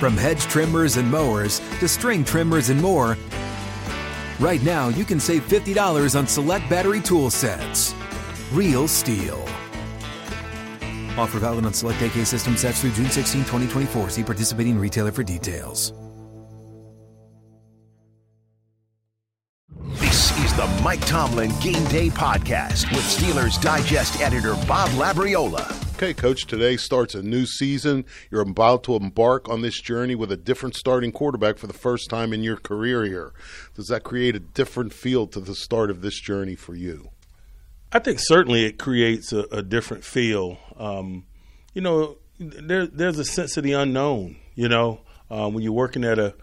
From hedge trimmers and mowers to string trimmers and more, right now you can save $50 on select battery tool sets. Real STIHL. Offer valid on select AK system sets through June 16, 2024. See participating retailer for details. This is the Mike Tomlin Game Day Podcast with Steelers Digest editor Bob Labriola. Okay, coach, today starts a new season. You're about to embark on this journey with a different starting quarterback for the first time in your career here. Does that create a different feel to the start of this journey for you? I think certainly it creates a, a different feel. Um, you know, there, there's a sense of the unknown. You know, uh, when you're working at a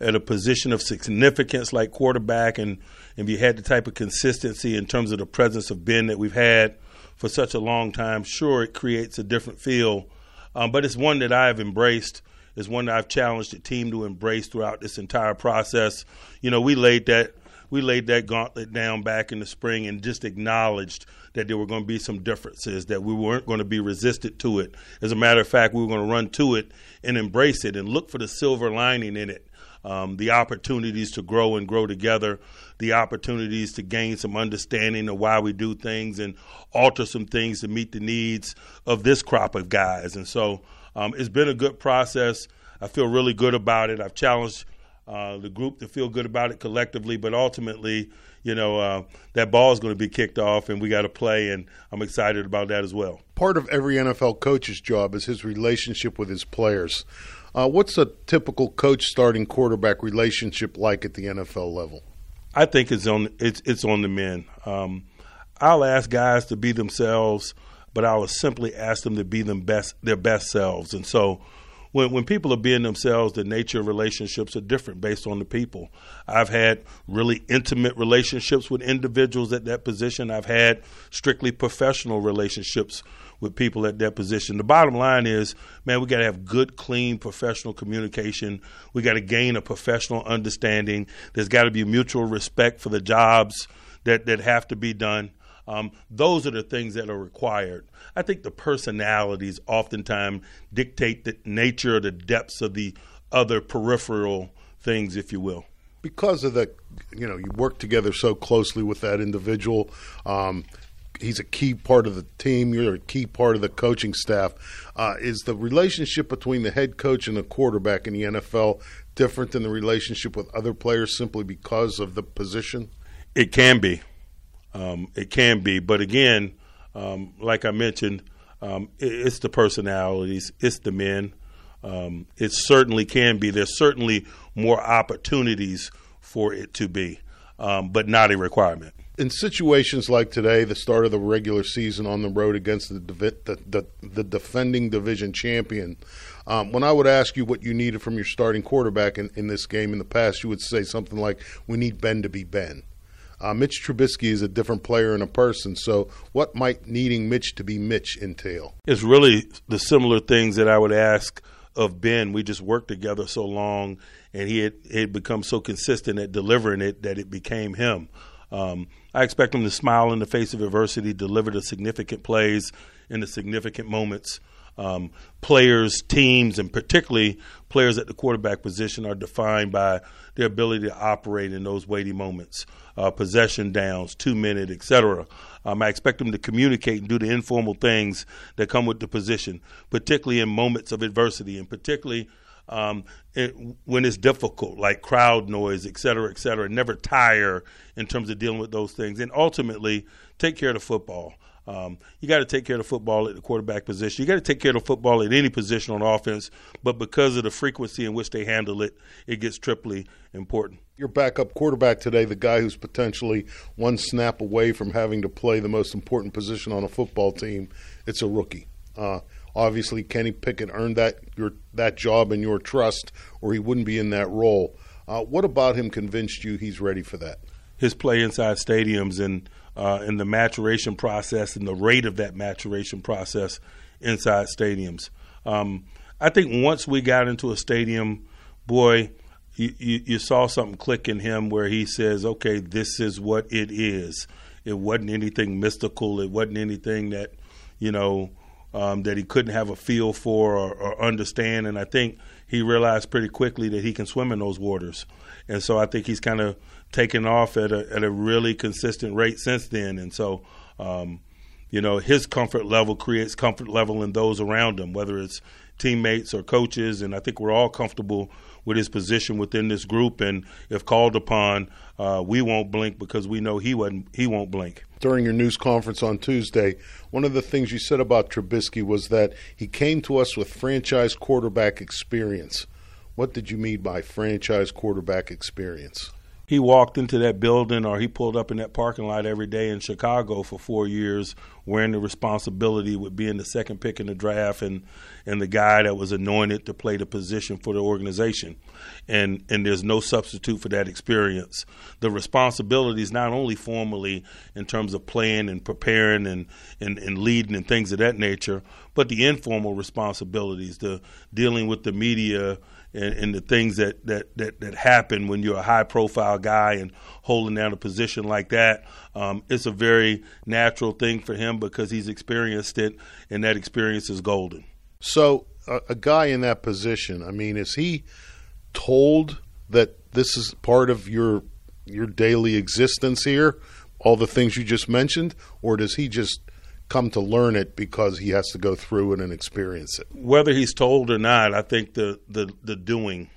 at a position of significance like quarterback, and and you had the type of consistency in terms of the presence of Ben that we've had for such a long time, sure, it creates a different feel. Um, but it's one that I've embraced. It's one that I've challenged the team to embrace throughout this entire process. You know, we laid that we laid that gauntlet down back in the spring and just acknowledged that there were going to be some differences, that we weren't going to be resistant to it. As a matter of fact, we were going to run to it and embrace it and look for the silver lining in it um, the opportunities to grow and grow together, the opportunities to gain some understanding of why we do things and alter some things to meet the needs of this crop of guys. And so um, it's been a good process. I feel really good about it. I've challenged uh, the group to feel good about it collectively, but ultimately, you know, uh, that ball is going to be kicked off and we got to play, and I'm excited about that as well. Part of every NFL coach's job is his relationship with his players. Uh, what's a typical coach starting quarterback relationship like at the NFL level? I think it's on it's it's on the men. Um, I'll ask guys to be themselves, but I will simply ask them to be them best their best selves. And so, when when people are being themselves, the nature of relationships are different based on the people. I've had really intimate relationships with individuals at that position. I've had strictly professional relationships with people at that position. The bottom line is, man, we got to have good, clean, professional communication. We got to gain a professional understanding. There's got to be mutual respect for the jobs that that have to be done. Um, those are the things that are required. I think the personalities oftentimes dictate the nature or the depths of the other peripheral things, if you will. Because of the, you know, you work together so closely with that individual. Um, he's a key part of the team. You're a key part of the coaching staff. Uh, is the relationship between the head coach and the quarterback in the NFL different than the relationship with other players simply because of the position? It can be. Um, it can be. But again, um, like I mentioned, um, it, it's the personalities, it's the men. Um, it certainly can be. There's certainly more opportunities for it to be, um, but not a requirement in situations like today, the start of the regular season on the road against the the, the, the defending division champion, um, when I would ask you what you needed from your starting quarterback in, in this game in the past, you would say something like, "We need Ben to be Ben." Uh, Mitch Trubisky is a different player and a person. So, what might needing Mitch to be Mitch entail? It's really the similar things that I would ask of Ben. We just worked together so long, and he had, had become so consistent at delivering it that it became him. Um, I expect him to smile in the face of adversity, deliver the significant plays in the significant moments. Um, players, teams, and particularly players at the quarterback position are defined by their ability to operate in those weighty moments, uh, possession downs, two minute, etc. Um, I expect them to communicate and do the informal things that come with the position, particularly in moments of adversity, and particularly um, it, when it's difficult, like crowd noise, et cetera, et cetera. Never tire in terms of dealing with those things. And ultimately, take care of the football. Um, you got to take care of the football at the quarterback position. You got to take care of the football at any position on offense, but because of the frequency in which they handle it, it gets triply important. Your backup quarterback today, the guy who's potentially one snap away from having to play the most important position on a football team, it's a rookie. Uh, obviously, Kenny Pickett earned that your that job and your trust, or he wouldn't be in that role. Uh, what about him convinced you he's ready for that? His play inside stadiums and uh, in the maturation process and the rate of that maturation process inside stadiums. Um, I think once we got into a stadium, boy, you, you, you, saw something click in him where he says, okay, this is what it is. It wasn't anything mystical. It wasn't anything that, you know, um, that he couldn't have a feel for or, or, understand. And I think he realized pretty quickly that he can swim in those waters. And so I think he's kind of taken off at a, at a really consistent rate since then. And so, um, you know, his comfort level creates comfort level in those around him, whether it's teammates or coaches. And I think we're all comfortable with his position within this group. And if called upon, uh, we won't blink because we know he won't. He won't blink. During your news conference on Tuesday, one of the things you said about Trubisky was that he came to us with franchise quarterback experience. What did you mean by franchise quarterback experience? he walked into that building or he pulled up in that parking lot every day in Chicago for four years, wearing the responsibility with being the second pick in the draft and and the guy that was anointed to play the position for the organization. And and there's no substitute for that experience. The responsibilities not only formally in terms of playing and preparing and, and, and leading and things of that nature, but the informal responsibilities, the dealing with the media and, and, the things that, that, that, that happen when you're a high profile guy and holding down a position like that. Um, it's a very natural thing for him because he's experienced it, and that experience is golden. So, a, a guy in that position, I mean, is he told that this is part of your your daily existence here, all the things you just mentioned, or does he just come to learn it because he has to go through it and experience it. Whether he's told or not, I think the the, the doing,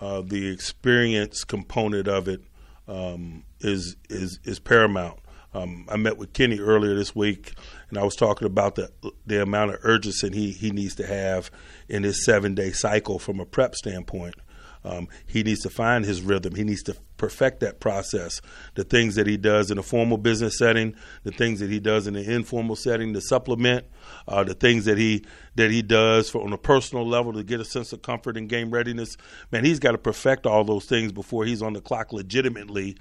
uh, the experience component of it um, is is is paramount. Um, I met with Kenny earlier this week, and I was talking about the the amount of urgency he, he needs to have in his seven day cycle from a prep standpoint. Um, he needs to find his rhythm. He needs to perfect that process. The things that he does in a formal business setting, the things that he does in an informal setting to supplement, uh, the things that he that he does for, on a personal level to get a sense of comfort and game readiness. Man, he's got to perfect all those things before he's on the clock legitimately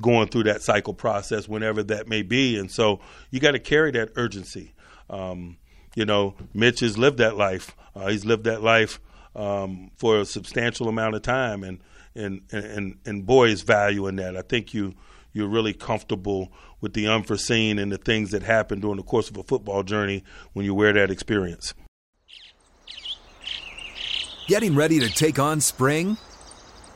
going through that cycle process, whenever that may be. And so you got to carry that urgency. Um, you know, Mitch has lived that life. Uh, he's lived that life um, for a substantial amount of time, and and and and boys value in that. I think you you're really comfortable with the unforeseen and the things that happen during the course of a football journey when you wear that experience. Getting ready to take on spring?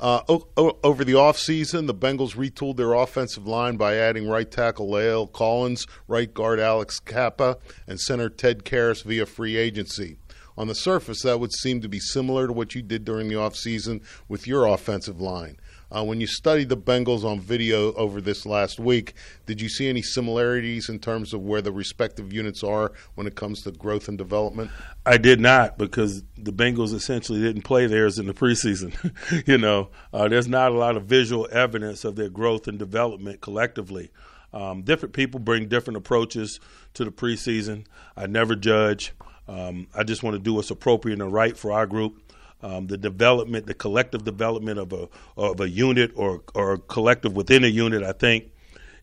Uh, o- over the offseason, the Bengals retooled their offensive line by adding right tackle La'el Collins, right guard Alex Cappa, and center Ted Karras via free agency on the surface, that would seem to be similar to what you did during the offseason with your offensive line. Uh, when you studied the Bengals on video over this last week, did you see any similarities in terms of where the respective units are when it comes to growth and development? I did not because the Bengals essentially didn't play theirs in the preseason. you know, uh, there's not a lot of visual evidence of their growth and development collectively. Um, different people bring different approaches to the preseason. I never judge. Um, I just want to do what's appropriate and right for our group. Um, the development, the collective development of a of a unit or or a collective within a unit, I think,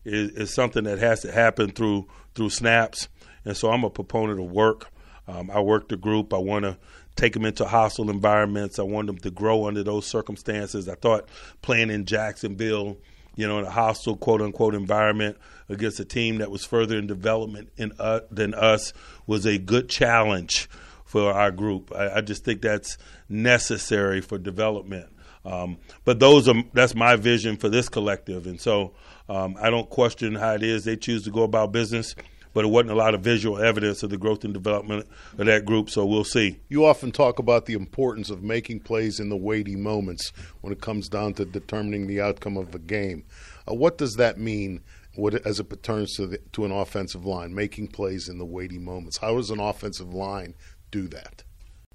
is, is something that has to happen through through snaps. And so I'm a proponent of work. Um, I work the group. I want to take them into hostile environments. I want them to grow under those circumstances. I thought playing in Jacksonville you know, in a hostile quote unquote environment against a team that was further in development in, uh, than us was a good challenge for our group. I, I just think that's necessary for development. Um, but those are that's my vision for this collective, and so um, I don't question how it is they choose to go about business. But it wasn't a lot of visual evidence of the growth and development of that group, so we'll see. You often talk about the importance of making plays in the weighty moments when it comes down to determining the outcome of a game. Uh, what does that mean what, as it pertains to, the, to an offensive line, making plays in the weighty moments? How does an offensive line do that?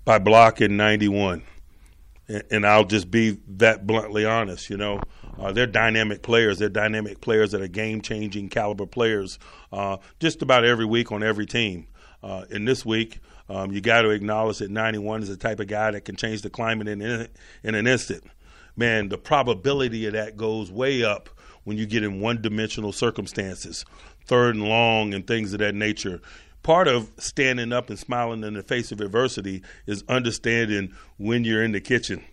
By blocking 91 and I'll just be that bluntly honest. You know, uh, they're dynamic players. They're dynamic players that are game changing caliber players. Uh, just about every week on every team. Uh, in this week, um, you got to acknowledge that 91 is the type of guy that can change the climate in in an instant. Man, the probability of that goes way up when you get in one dimensional circumstances, third and long, and things of that nature part of standing up and smiling in the face of adversity is understanding when you're in the kitchen.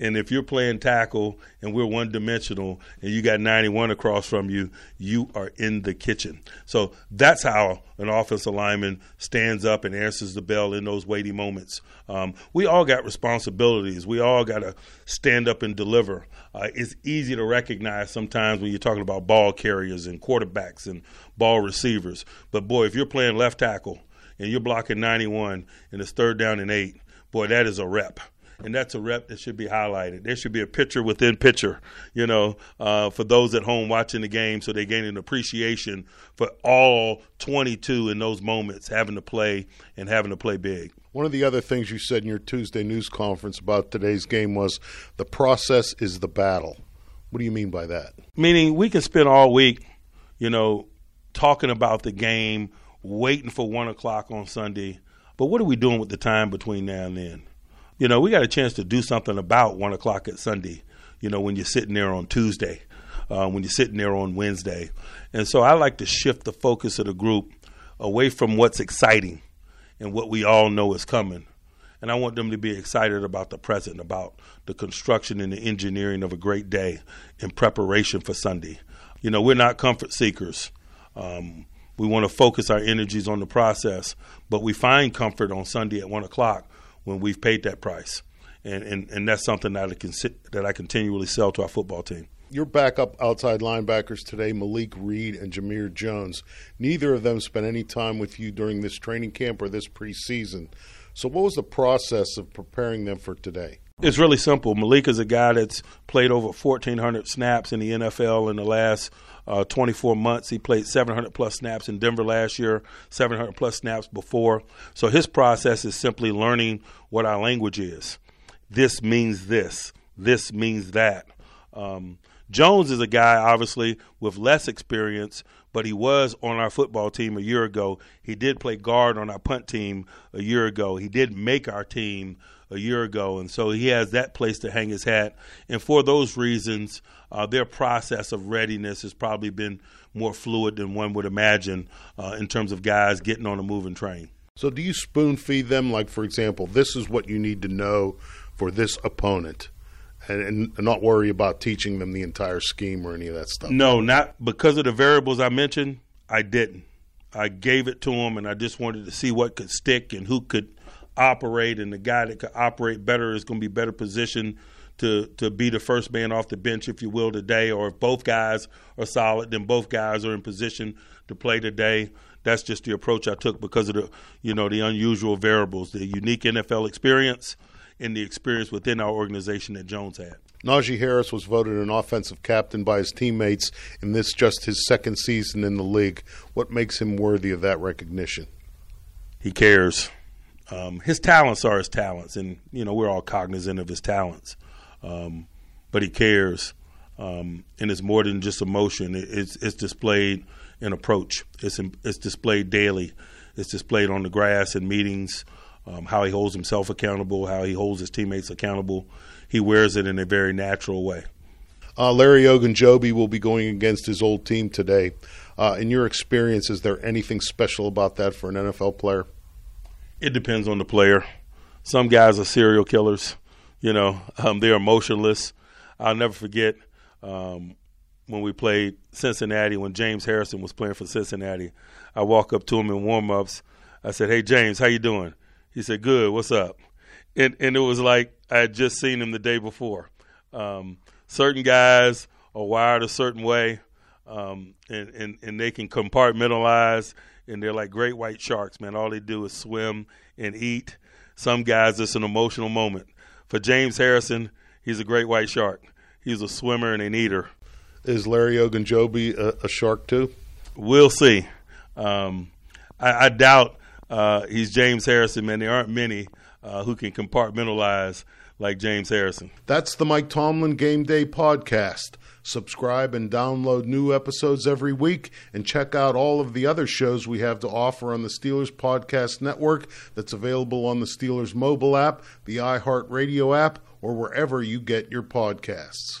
And if you're playing tackle and we're one dimensional and you got 91 across from you, you are in the kitchen. So that's how an offensive lineman stands up and answers the bell in those weighty moments. Um, we all got responsibilities. We all got to stand up and deliver. Uh, it's easy to recognize sometimes when you're talking about ball carriers and quarterbacks and ball receivers. But boy, if you're playing left tackle and you're blocking 91 and it's third down and eight, boy, that is a rep and that's a rep that should be highlighted. There should be a picture within picture, you know, uh, for those at home watching the game, so they gain an appreciation for all 22 in those moments having to play and having to play big. One of the other things you said in your Tuesday news conference about today's game was the process is the battle. What do you mean by that? Meaning we can spend all week, you know, talking about the game, waiting for one o'clock on Sunday. But what are we doing with the time between now and then? You know, we got a chance to do something about one o'clock at Sunday. You know, when you're sitting there on Tuesday, uh, when you're sitting there on Wednesday, and so I like to shift the focus of the group away from what's exciting and what we all know is coming. And I want them to be excited about the present, about the construction and the engineering of a great day in preparation for Sunday. You know, we're not comfort seekers. Um, we want to focus our energies on the process, but we find comfort on Sunday at one o'clock when we've paid that price. And, and, and that's something that I, can that I continually sell to our football team. Your backup outside linebackers today, Malik Reed and Jamir Jones, neither of them spent any time with you during this training camp or this preseason. So, what was the process of preparing them for today? It's really simple. Malik is a guy that's played over 1,400 snaps in the NFL in the last uh, 24 months. He played 700 plus snaps in Denver last year, 700 plus snaps before. So his process is simply learning what our language is. This means this. This means that. Um, Jones is a guy, obviously, with less experience, but he was on our football team a year ago. He did play guard on our punt team a year ago. He did make our team a year ago, and so he has that place to hang his hat. And for those reasons, uh, their process of readiness has probably been more fluid than one would imagine uh, in terms of guys getting on a moving train. So, do you spoon feed them? Like, for example, this is what you need to know for this opponent, and, and not worry about teaching them the entire scheme or any of that stuff? No, not because of the variables I mentioned. I didn't. I gave it to them, and I just wanted to see what could stick and who could operate, and the guy that could operate better is going to be better positioned to to be the first man off the bench, if you will, today. Or if both guys are solid, then both guys are in position to play today. That's just the approach I took because of the you know the unusual variables, the unique NFL experience, and the experience within our organization that Jones had. Najee Harris was voted an offensive captain by his teammates in this just his second season in the league. What makes him worthy of that recognition? He cares. Um, his talents are his talents, and you know we're all cognizant of his talents um, but he cares, um, and it's more than just emotion. It's it's displayed in approach. It's it's displayed daily. It's displayed on the grass in meetings. Um, how he holds himself accountable, how he holds his teammates accountable. He wears it in a very natural way. Uh, Larry Ogunjobi will be going against his old team today. Uh, in your experience, is there anything special about that for an NFL player? It depends on the player. Some guys are serial killers. You know, um, they're emotionless. I'll never forget. Um, when we played Cincinnati, when James Harrison was playing for Cincinnati. I walk up to him in warm-ups. I said, "Hey James, how you doing?" He said, "Good. What's up?" And and it was like I had just seen him the day before. Um, certain guys are wired a certain way, um, and, and and they can compartmentalize, and they're like great white sharks, man. All they do is swim and eat. Some guys, it's an emotional moment. For James Harrison, he's a great white shark. He's a swimmer and an eater. Is Larry Ogunjobi a, a shark too? We'll see. Um, I, I, doubt uh, he's James Harrison, man. There aren't many uh, who can compartmentalize like James Harrison. That's the Mike Tomlin Game Day podcast. Subscribe and download new episodes every week and check out all of the other shows we have to offer on the Steelers Podcast Network that's available on the Steelers mobile app, the iHeartRadio app, or wherever you get your podcasts.